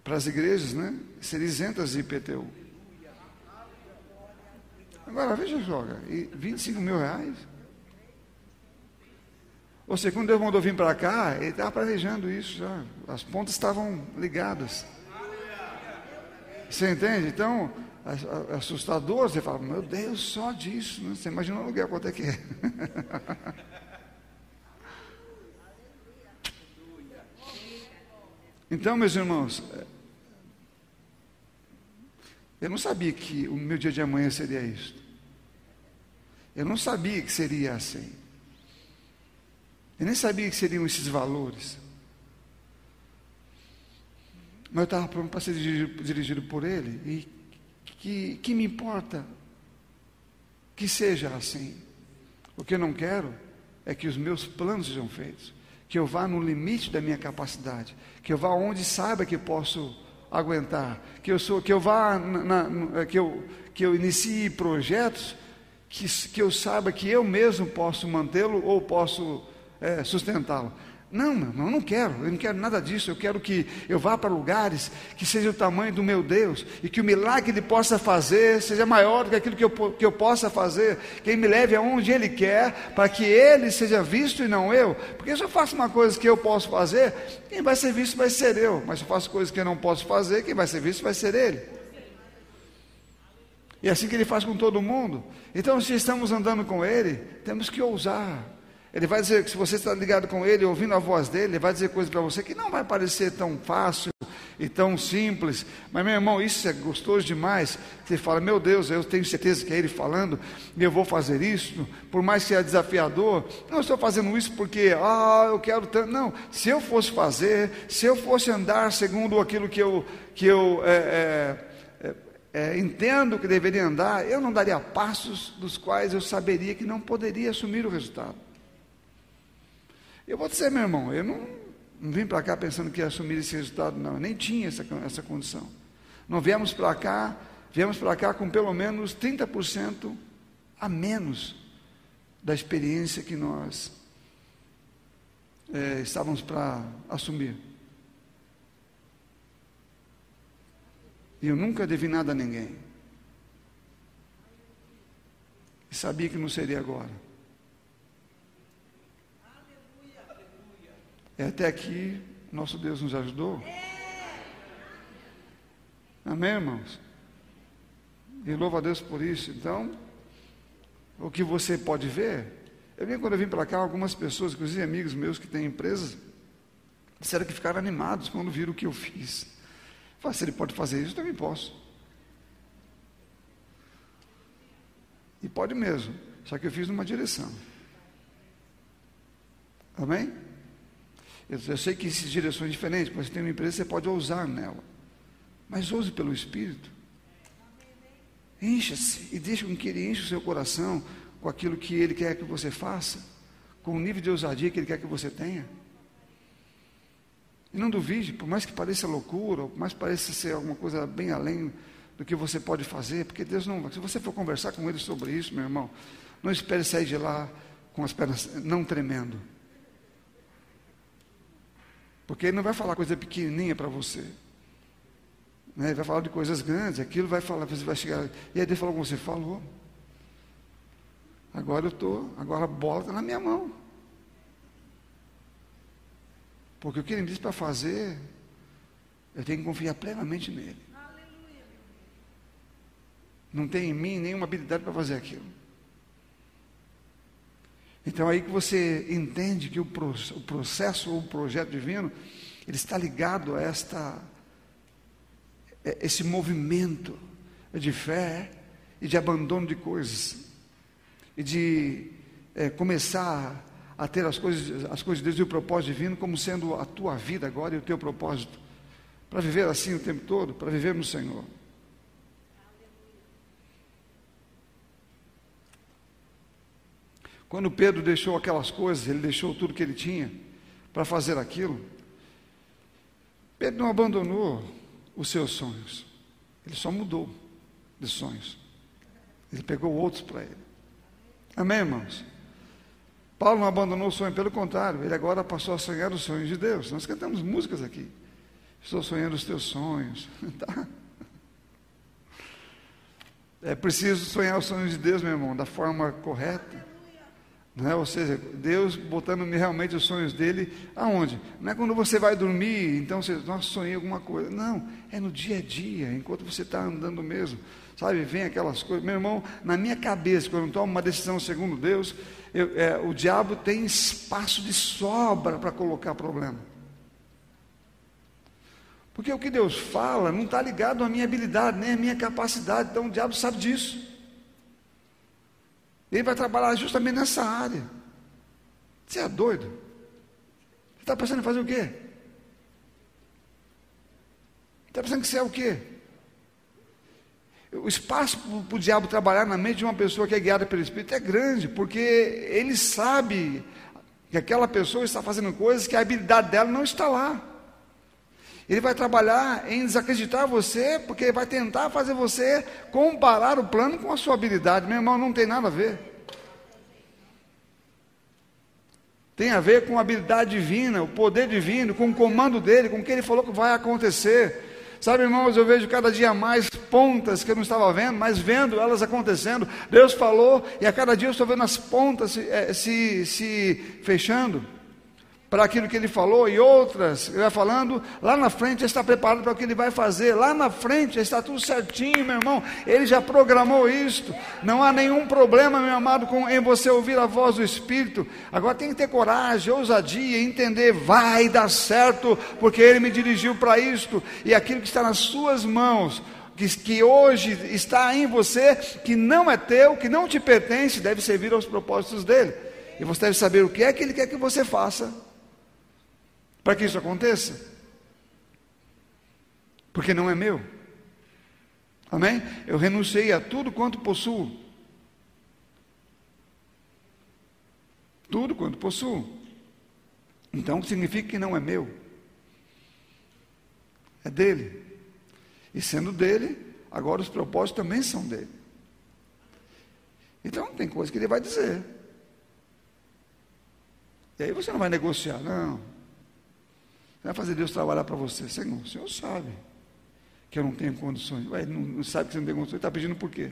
A: Para as igrejas, né? Ser isentas de IPTU. Agora, veja só, e 25 mil reais. Ou seja, quando Deus mandou vir para cá, ele estava planejando isso já. As pontas estavam ligadas. Você entende? Então, assustador, você fala, meu Deus, só disso, né? você imagina o aluguel quanto é que é. então, meus irmãos, eu não sabia que o meu dia de amanhã seria isso. Eu não sabia que seria assim. Eu nem sabia que seriam esses valores. Mas eu estava pronto para ser dirigido, dirigido por ele. E que, que me importa que seja assim. O que eu não quero é que os meus planos sejam feitos, que eu vá no limite da minha capacidade, que eu vá onde saiba que posso aguentar, que eu sou, que eu vá, na, na, que eu que eu inicie projetos que, que eu saiba que eu mesmo posso mantê-lo ou posso é, sustentá-lo. Não, meu irmão, eu não quero, eu não quero nada disso. Eu quero que eu vá para lugares que seja o tamanho do meu Deus e que o milagre que Ele possa fazer seja maior do que aquilo que eu, que eu possa fazer. Que Ele me leve aonde Ele quer, para que Ele seja visto e não eu. Porque se eu faço uma coisa que eu posso fazer, quem vai ser visto vai ser eu. Mas se eu faço coisas que eu não posso fazer, quem vai ser visto vai ser Ele. E é assim que Ele faz com todo mundo. Então, se estamos andando com Ele, temos que ousar. Ele vai dizer que se você está ligado com ele, ouvindo a voz dele, ele vai dizer coisas para você que não vai parecer tão fácil e tão simples. Mas, meu irmão, isso é gostoso demais. Você fala, meu Deus, eu tenho certeza que é ele falando, e eu vou fazer isso, por mais que é desafiador. Não estou fazendo isso porque, ah, eu quero tanto. Não, se eu fosse fazer, se eu fosse andar segundo aquilo que eu, que eu é, é, é, entendo que deveria andar, eu não daria passos dos quais eu saberia que não poderia assumir o resultado. Eu vou dizer, meu irmão, eu não, não vim para cá pensando que ia assumir esse resultado, não. Eu nem tinha essa, essa condição. Não viemos para cá, viemos para cá com pelo menos 30% a menos da experiência que nós é, estávamos para assumir. E eu nunca devi nada a ninguém. E sabia que não seria agora. E até aqui, nosso Deus nos ajudou. Amém, irmãos? E louva a Deus por isso. Então, o que você pode ver, eu vi quando eu vim para cá, algumas pessoas, inclusive amigos meus que têm empresas, disseram que ficaram animados quando viram o que eu fiz. Falei, se ele pode fazer isso, eu também posso. E pode mesmo, só que eu fiz numa direção. Amém? Eu, sei que existem direções diferentes, mas tem uma empresa, você pode ousar nela. Mas ouse pelo Espírito. Encha-se e deixe com que Ele enche o seu coração com aquilo que Ele quer que você faça, com o nível de ousadia que Ele quer que você tenha. E não duvide, por mais que pareça loucura, ou por mais que pareça ser alguma coisa bem além do que você pode fazer, porque Deus não. Se você for conversar com Ele sobre isso, meu irmão, não espere sair de lá com as pernas não tremendo. Porque Ele não vai falar coisa pequenininha para você. Né? Ele vai falar de coisas grandes, aquilo vai falar, você vai chegar. E aí Deus falou como você falou. Agora eu estou, agora a bola está na minha mão. Porque o que ele me disse para fazer, eu tenho que confiar plenamente nele. Não tem em mim nenhuma habilidade para fazer aquilo. Então aí que você entende que o, processo ou o projeto divino, ele está ligado a esta é, esse movimento de fé e de abandono de coisas, e de é, começar a ter as coisas, as coisas de Deus e o propósito divino como sendo a tua vida agora e o teu propósito, para viver assim o tempo todo, para viver no Senhor. Quando Pedro deixou aquelas coisas, ele deixou tudo que ele tinha para fazer aquilo. Pedro não abandonou os seus sonhos. Ele só mudou de sonhos. Ele pegou outros para ele. Amém, irmãos? Paulo não abandonou o sonho, pelo contrário, ele agora passou a sonhar os sonhos de Deus. Nós cantamos músicas aqui. Estou sonhando os teus sonhos. Tá? É preciso sonhar os sonhos de Deus, meu irmão, da forma correta. É? Ou seja, Deus botando realmente os sonhos dele aonde? Não é quando você vai dormir, então você, nossa, sonhei alguma coisa. Não, é no dia a dia, enquanto você está andando mesmo. Sabe, vem aquelas coisas. Meu irmão, na minha cabeça, quando eu tomo uma decisão segundo Deus, eu, é, o diabo tem espaço de sobra para colocar problema. Porque o que Deus fala não está ligado à minha habilidade, nem à minha capacidade. Então o diabo sabe disso. Ele vai trabalhar justamente nessa área. Você é doido? Você está pensando em fazer o quê? Está pensando que você é o quê? O espaço para o diabo trabalhar na mente de uma pessoa que é guiada pelo Espírito é grande, porque ele sabe que aquela pessoa está fazendo coisas que a habilidade dela não está lá. Ele vai trabalhar em desacreditar você, porque vai tentar fazer você comparar o plano com a sua habilidade. Meu irmão, não tem nada a ver. Tem a ver com a habilidade divina, o poder divino, com o comando dele, com o que ele falou que vai acontecer. Sabe, irmãos, eu vejo cada dia mais pontas que eu não estava vendo, mas vendo elas acontecendo. Deus falou, e a cada dia eu estou vendo as pontas se, eh, se, se fechando para aquilo que ele falou e outras, ele vai falando, lá na frente está preparado para o que ele vai fazer, lá na frente está tudo certinho, meu irmão, ele já programou isto, não há nenhum problema, meu amado, com, em você ouvir a voz do Espírito, agora tem que ter coragem, ousadia, entender, vai dar certo, porque ele me dirigiu para isto, e aquilo que está nas suas mãos, que, que hoje está em você, que não é teu, que não te pertence, deve servir aos propósitos dele, e você deve saber o que é que ele quer que você faça, para que isso aconteça? Porque não é meu. Amém? Eu renunciei a tudo quanto possuo. Tudo quanto possuo. Então significa que não é meu. É dele. E sendo dele, agora os propósitos também são dele. Então tem coisa que ele vai dizer. E aí você não vai negociar, não vai fazer Deus trabalhar para você. Senhor, o Senhor sabe que eu não tenho condições. Ué, não, não sabe que você não tem condições, está pedindo por quê?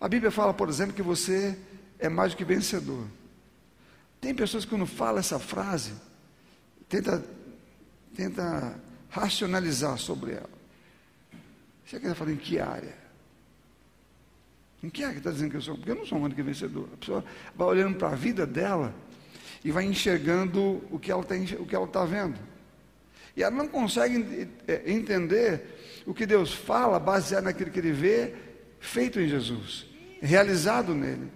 A: A Bíblia fala, por exemplo, que você é mais do que vencedor. Tem pessoas que quando falam essa frase, tenta, tenta racionalizar sobre ela. Você quer falar em que área? Em que área que está dizendo que eu sou? Porque eu não sou um único vencedor. A pessoa vai olhando para a vida dela e vai enxergando o que ela está tá vendo. E ela não consegue é, entender o que Deus fala baseado naquilo que ele vê feito em Jesus, realizado nele.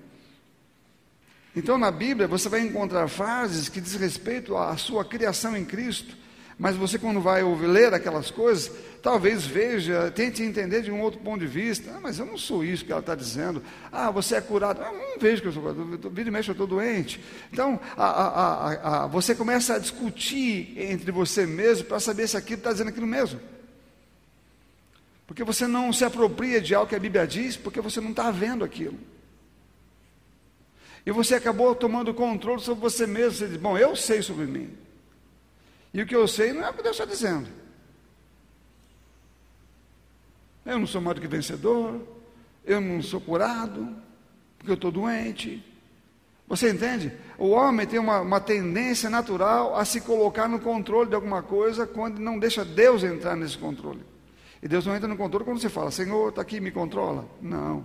A: Então, na Bíblia, você vai encontrar frases que diz respeito à sua criação em Cristo, mas você, quando vai ler aquelas coisas, talvez veja, tente entender de um outro ponto de vista. Ah, mas eu não sou isso que ela está dizendo. Ah, você é curado. Ah, eu não vejo que eu sou curado. Vira e mexe, eu estou doente. Então, a, a, a, você começa a discutir entre você mesmo para saber se aquilo está dizendo aquilo mesmo. Porque você não se apropria de algo que a Bíblia diz, porque você não está vendo aquilo. E você acabou tomando controle sobre você mesmo. Você diz, bom, eu sei sobre mim. E o que eu sei não é o que Deus está dizendo. Eu não sou mais do que vencedor, eu não sou curado, porque eu estou doente. Você entende? O homem tem uma, uma, tendência natural a se colocar no controle de alguma coisa quando não deixa Deus entrar nesse controle. E Deus não entra no controle quando você fala, Senhor, está aqui, me controla. Não.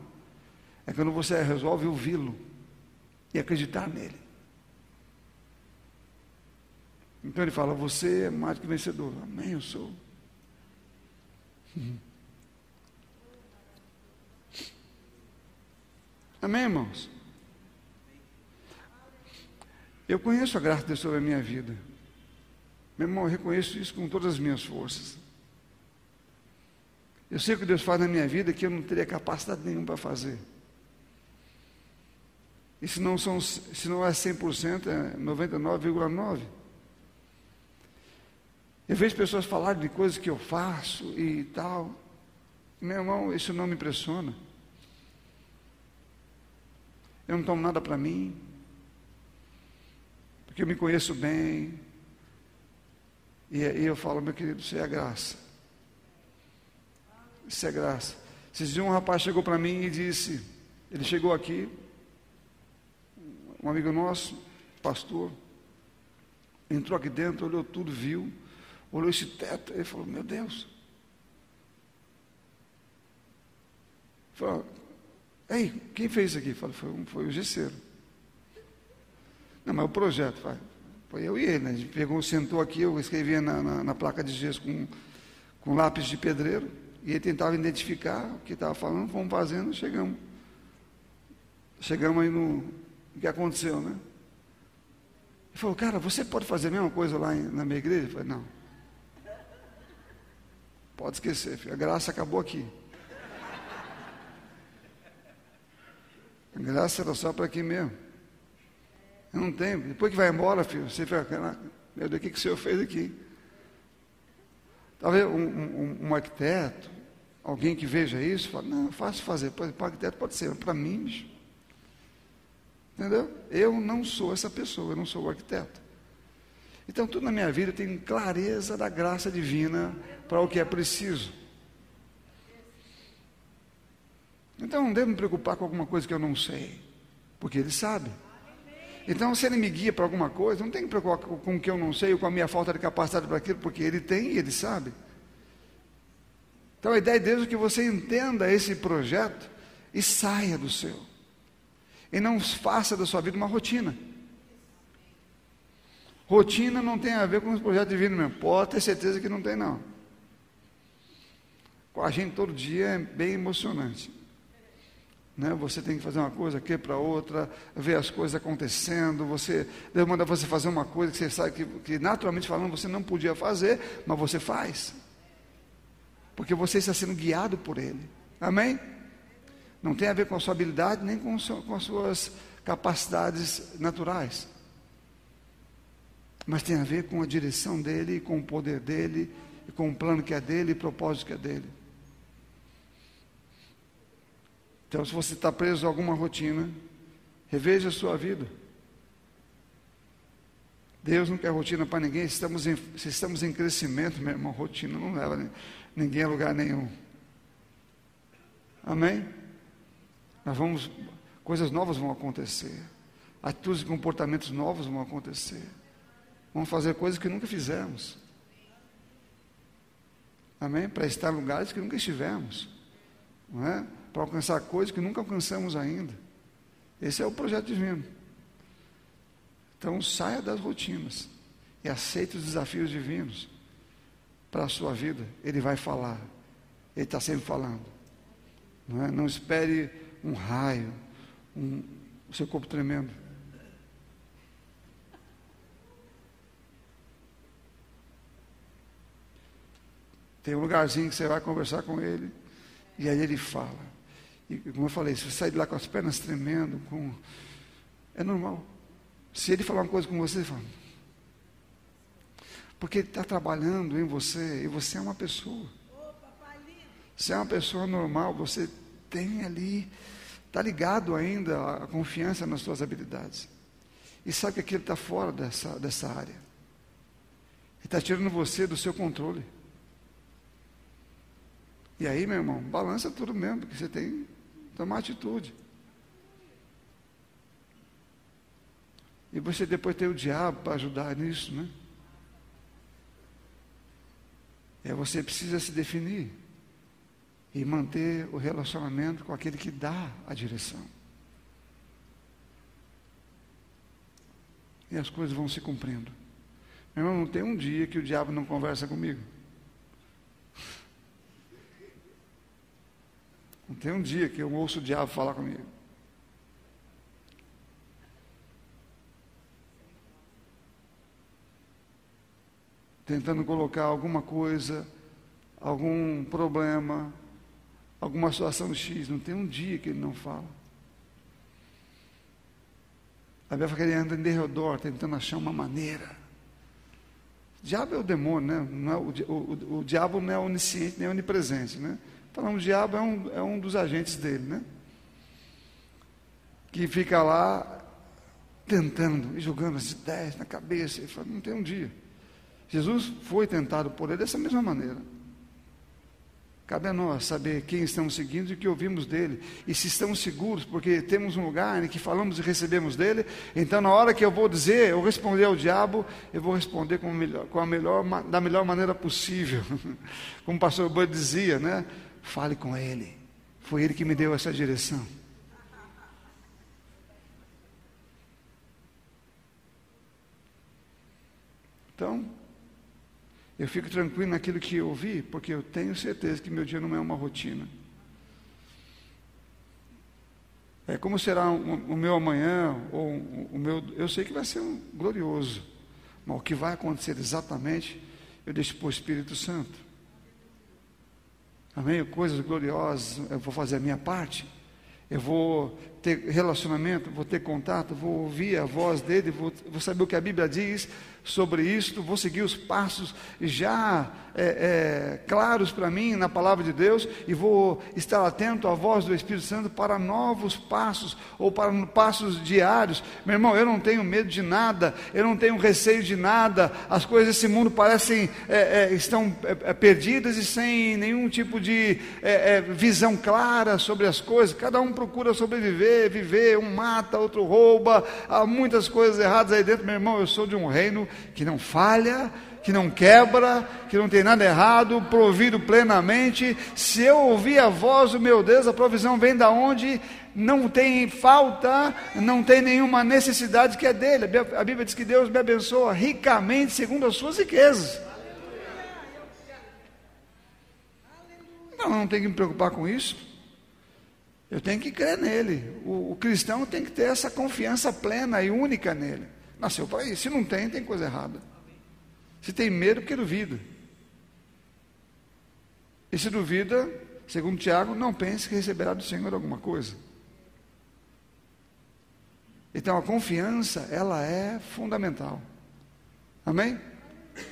A: É quando você resolve ouvi-lo e acreditar nele. Então ele fala: Você é mais que vencedor. Amém, eu sou. Amém, irmãos? Eu conheço a graça de Deus sobre a minha vida. Meu irmão, eu reconheço isso com todas as minhas forças. Eu sei o que Deus faz na minha vida que eu não teria capacidade nenhuma para fazer. E se não, são, se não é 100%, é 99,9%. Eu vejo pessoas falarem de coisas que eu faço e tal. Meu irmão, isso não me impressiona. Eu não tomo nada para mim, porque eu me conheço bem. E aí eu falo, meu querido, isso é graça. Isso é graça. Esses dias um rapaz chegou para mim e disse, ele chegou aqui, um amigo nosso, pastor, entrou aqui dentro, olhou tudo, viu olhou esse teto e falou: Meu Deus. Falou: Ei, quem fez isso aqui? Falei, foi, foi o gesseiro. Não, mas o projeto, vai. foi eu e ele. Né? A gente pegou, sentou aqui, eu escrevia na, na, na placa de gesso com, com lápis de pedreiro, e ele tentava identificar o que estava falando, fomos fazendo, chegamos. Chegamos aí no, no que aconteceu, né? Ele falou, cara, você pode fazer a mesma coisa lá na minha igreja? Eu falei, não. Pode esquecer, filho. a graça acabou aqui. A graça era só para aqui mesmo. Eu não tenho. Depois que vai embora, filho, você fica, meu Deus, o que, que o senhor fez aqui? Talvez um, um, um arquiteto, alguém que veja isso, fala, não, fácil fazer. Para o arquiteto pode ser, para mim, bicho. Entendeu? Eu não sou essa pessoa, eu não sou o arquiteto. Então, tudo na minha vida tem clareza da graça divina para o que é preciso. Então, não devo me preocupar com alguma coisa que eu não sei, porque Ele sabe. Então, se Ele me guia para alguma coisa, não tem que preocupar com o que eu não sei ou com a minha falta de capacidade para aquilo, porque Ele tem e Ele sabe. Então, a ideia de Deus é que você entenda esse projeto e saia do seu. E não faça da sua vida uma rotina. Rotina não tem a ver com os projetos divinos mesmo. Pode ter certeza que não tem, não. Com a gente todo dia é bem emocionante. Né? Você tem que fazer uma coisa aqui para outra, ver as coisas acontecendo. Você Deus manda você fazer uma coisa que você sabe que, que naturalmente falando você não podia fazer, mas você faz. Porque você está sendo guiado por Ele. Amém? Não tem a ver com a sua habilidade nem com, com as suas capacidades naturais mas tem a ver com a direção dele, com o poder dele, com o plano que é dele e o propósito que é dele. Então, se você está preso a alguma rotina, reveja a sua vida. Deus não quer rotina para ninguém. Estamos, em, se estamos em crescimento, meu irmão, rotina não leva ninguém a lugar nenhum. Amém? Nós vamos, coisas novas vão acontecer. atitudes e comportamentos novos vão acontecer. Vamos fazer coisas que nunca fizemos. Amém? Para estar em lugares que nunca estivemos. Não é? Para alcançar coisas que nunca alcançamos ainda. Esse é o projeto divino. Então saia das rotinas e aceite os desafios divinos para a sua vida. Ele vai falar. Ele está sempre falando. Não, é? não espere um raio, um, o seu corpo tremendo. Tem um lugarzinho que você vai conversar com ele, e aí ele fala. E como eu falei, se você sair de lá com as pernas tremendo, com... é normal. Se ele falar uma coisa com você, fala. Porque ele está trabalhando em você, e você é uma pessoa. Você é uma pessoa normal, você tem ali, está ligado ainda à confiança nas suas habilidades. E sabe que aquilo está fora dessa, dessa área. Ele está tirando você do seu controle. E aí, meu irmão, balança tudo mesmo, porque você tem tomar atitude. E você depois tem o diabo para ajudar nisso, né? É você precisa se definir e manter o relacionamento com aquele que dá a direção. E as coisas vão se cumprindo. Meu irmão, não tem um dia que o diabo não conversa comigo. Não tem um dia que eu ouço o diabo falar comigo. Tentando colocar alguma coisa, algum problema, alguma situação X. Não tem um dia que ele não fala. A Bíblia fala que ele anda em derredor, tentando achar uma maneira. O diabo é o demônio, né? Não é, o, o, o diabo não é onisciente nem onipresente, né? Falando, o diabo é um, é um dos agentes dele, né? Que fica lá tentando e jogando as ideias na cabeça. Ele fala, não tem um dia. Jesus foi tentado por ele dessa mesma maneira. Cabe a nós saber quem estamos seguindo e o que ouvimos dele. E se estamos seguros, porque temos um lugar em que falamos e recebemos dele, então na hora que eu vou dizer, eu responder ao diabo, eu vou responder com, melhor, com a melhor, da melhor maneira possível. Como o pastor Bud dizia, né? Fale com Ele. Foi Ele que me deu essa direção. Então, eu fico tranquilo naquilo que eu ouvi, porque eu tenho certeza que meu dia não é uma rotina. É como será o, meu amanhã, ou o meu. Eu sei que vai ser um glorioso. Mas o que vai acontecer exatamente, eu deixo para o Espírito Santo. Amém? Coisas gloriosas, eu vou fazer a minha parte. Eu vou ter relacionamento, vou ter contato, vou ouvir a voz dele, vou, vou saber o que a Bíblia diz sobre isto, vou seguir os passos já é, é, claros para mim na palavra de Deus e vou estar atento à voz do Espírito Santo para novos passos ou para passos diários. Meu irmão, eu não tenho medo de nada, eu não tenho receio de nada. As coisas desse mundo parecem é, é estão é, é, perdidas e sem nenhum tipo de visão clara sobre as coisas. Cada um procura sobreviver, viver. Um mata, outro rouba. Há muitas coisas erradas aí dentro, meu irmão. Eu sou de um reino que não falha, que não quebra, que não tem nada errado, provido plenamente. Se eu ouvir a voz do meu Deus, a provisão vem da onde? Não tem falta, não tem nenhuma necessidade que é dele. A Bíblia diz que Deus me abençoa ricamente segundo as suas riquezas. Não, não tenho que me preocupar com isso. Eu tenho que crer nele. O, o cristão tem que ter essa confiança plena e única nele. Nasceu para isso. Se não tem, tem coisa errada. Se tem medo, porque duvida. E se duvida, segundo Tiago, não pense que receberá do Senhor alguma coisa. Então a confiança, ela é fundamental. Amém?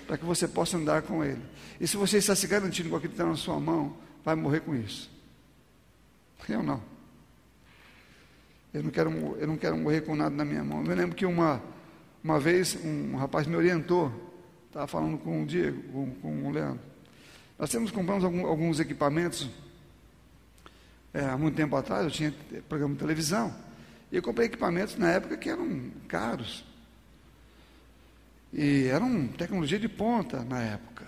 A: Para que você possa andar com Ele. E se você está se garantindo com aquilo que está na sua mão, vai morrer com isso. Eu não. Eu não quero, eu não quero morrer com nada na minha mão. Eu lembro que uma, uma vez um rapaz me orientou, estava falando com o Diego, com, com o Leandro. Nós temos compramos algum, alguns equipamentos é, há muito tempo atrás, eu tinha programa de televisão. E eu comprei equipamentos na época que eram caros. E eram tecnologia de ponta na época.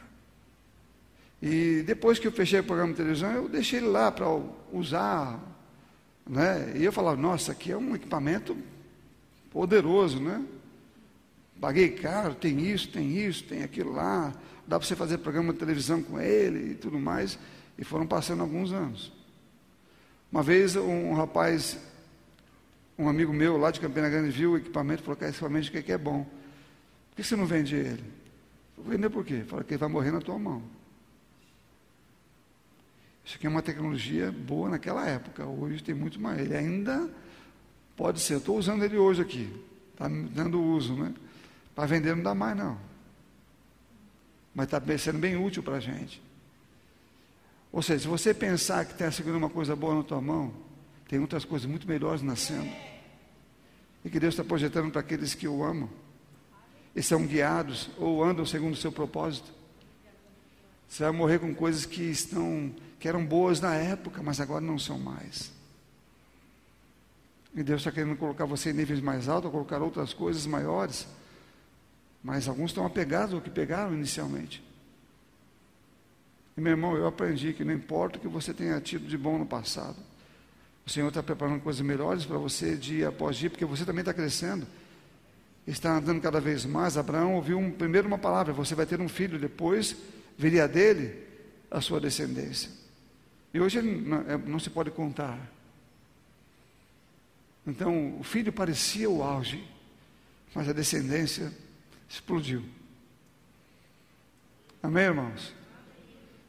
A: E depois que eu fechei o programa de televisão, eu deixei ele lá para usar. Né? E eu falava, nossa, aqui é um equipamento poderoso, né? Paguei caro, tem isso, tem isso, tem aquilo lá, dá para você fazer programa de televisão com ele e tudo mais. E foram passando alguns anos. Uma vez um rapaz, um amigo meu lá de Campina Grande, viu o equipamento e falou que esse equipamento que é bom. Por que você não vende ele? Vou vender por quê? Fala que ele vai morrer na tua mão. Isso aqui é uma tecnologia boa naquela época. Hoje tem muito mais. Ele ainda pode ser. Estou usando ele hoje aqui. Está dando uso, né? Para vender não dá mais, não. Mas está sendo bem útil para a gente. Ou seja, se você pensar que está segurando uma coisa boa na tua mão, tem outras coisas muito melhores nascendo. E que Deus está projetando para aqueles que o amam. E são guiados ou andam segundo o seu propósito. Você vai morrer com coisas que estão que eram boas na época, mas agora não são mais. E Deus está querendo colocar você em níveis mais altos, colocar outras coisas maiores. Mas alguns estão apegados ao que pegaram inicialmente. E meu irmão, eu aprendi que não importa o que você tenha tido de bom no passado, o Senhor está preparando coisas melhores para você dia após dia, porque você também está crescendo, está andando cada vez mais. Abraão ouviu um, primeiro uma palavra: você vai ter um filho, depois viria dele a sua descendência. E hoje é, não se pode contar. Então, o filho parecia o auge, mas a descendência explodiu. Amém, irmãos?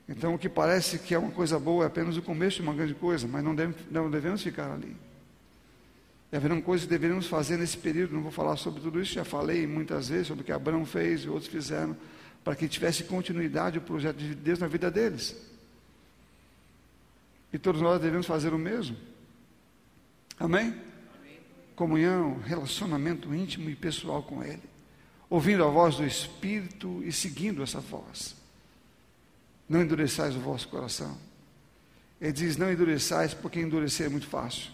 A: Então, o que parece que é uma coisa boa é apenas o começo de uma grande coisa, mas não, deve, não devemos ficar ali. E haverão coisas que deveríamos fazer nesse período, não vou falar sobre tudo isso, já falei muitas vezes sobre o que Abraão fez e outros fizeram, para que tivesse continuidade o projeto de Deus na vida deles. E todos nós devemos fazer o mesmo. Amém? Amém? Comunhão, relacionamento íntimo e pessoal com Ele ouvindo a voz do Espírito e seguindo essa voz. Não endureçais o vosso coração. Ele diz: não endureçais, porque endurecer é muito fácil,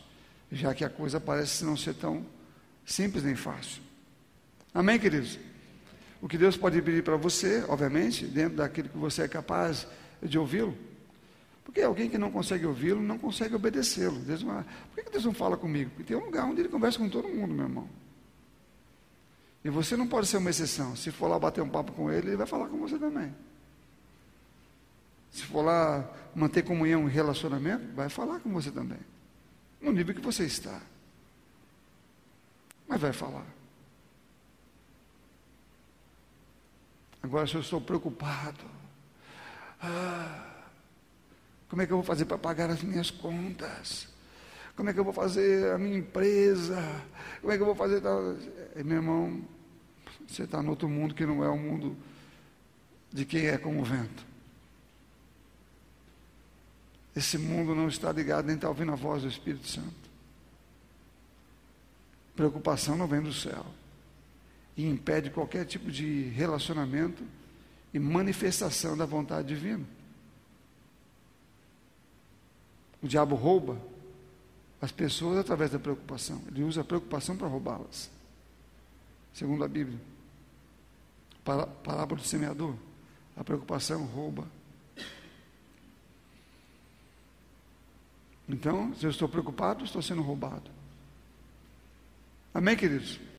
A: já que a coisa parece não ser tão simples nem fácil. Amém, queridos? O que Deus pode pedir para você, obviamente, dentro daquilo que você é capaz de ouvi-lo. Porque alguém que não consegue ouvi-lo não consegue obedecê-lo. Por que Deus não fala comigo? Porque tem um lugar onde ele conversa com todo mundo, meu irmão. E você não pode ser uma exceção. Se for lá bater um papo com ele, ele vai falar com você também. Se for lá manter comunhão e relacionamento, vai falar com você também. No nível que você está. Mas vai falar. Agora, se eu estou preocupado, ah, como é que eu vou fazer para pagar as minhas contas? Como é que eu vou fazer a minha empresa? Como é que eu vou fazer. Meu irmão, você está no outro mundo que não é o mundo de quem é como o vento. Esse mundo não está ligado, nem está ouvindo a voz do Espírito Santo. Preocupação não vem do céu. E impede qualquer tipo de relacionamento e manifestação da vontade divina. O diabo rouba as pessoas através da preocupação. Ele usa a preocupação para roubá-las. Segundo a Bíblia. Parábola do semeador. A preocupação rouba. Então, se eu estou preocupado, estou sendo roubado. Amém, queridos?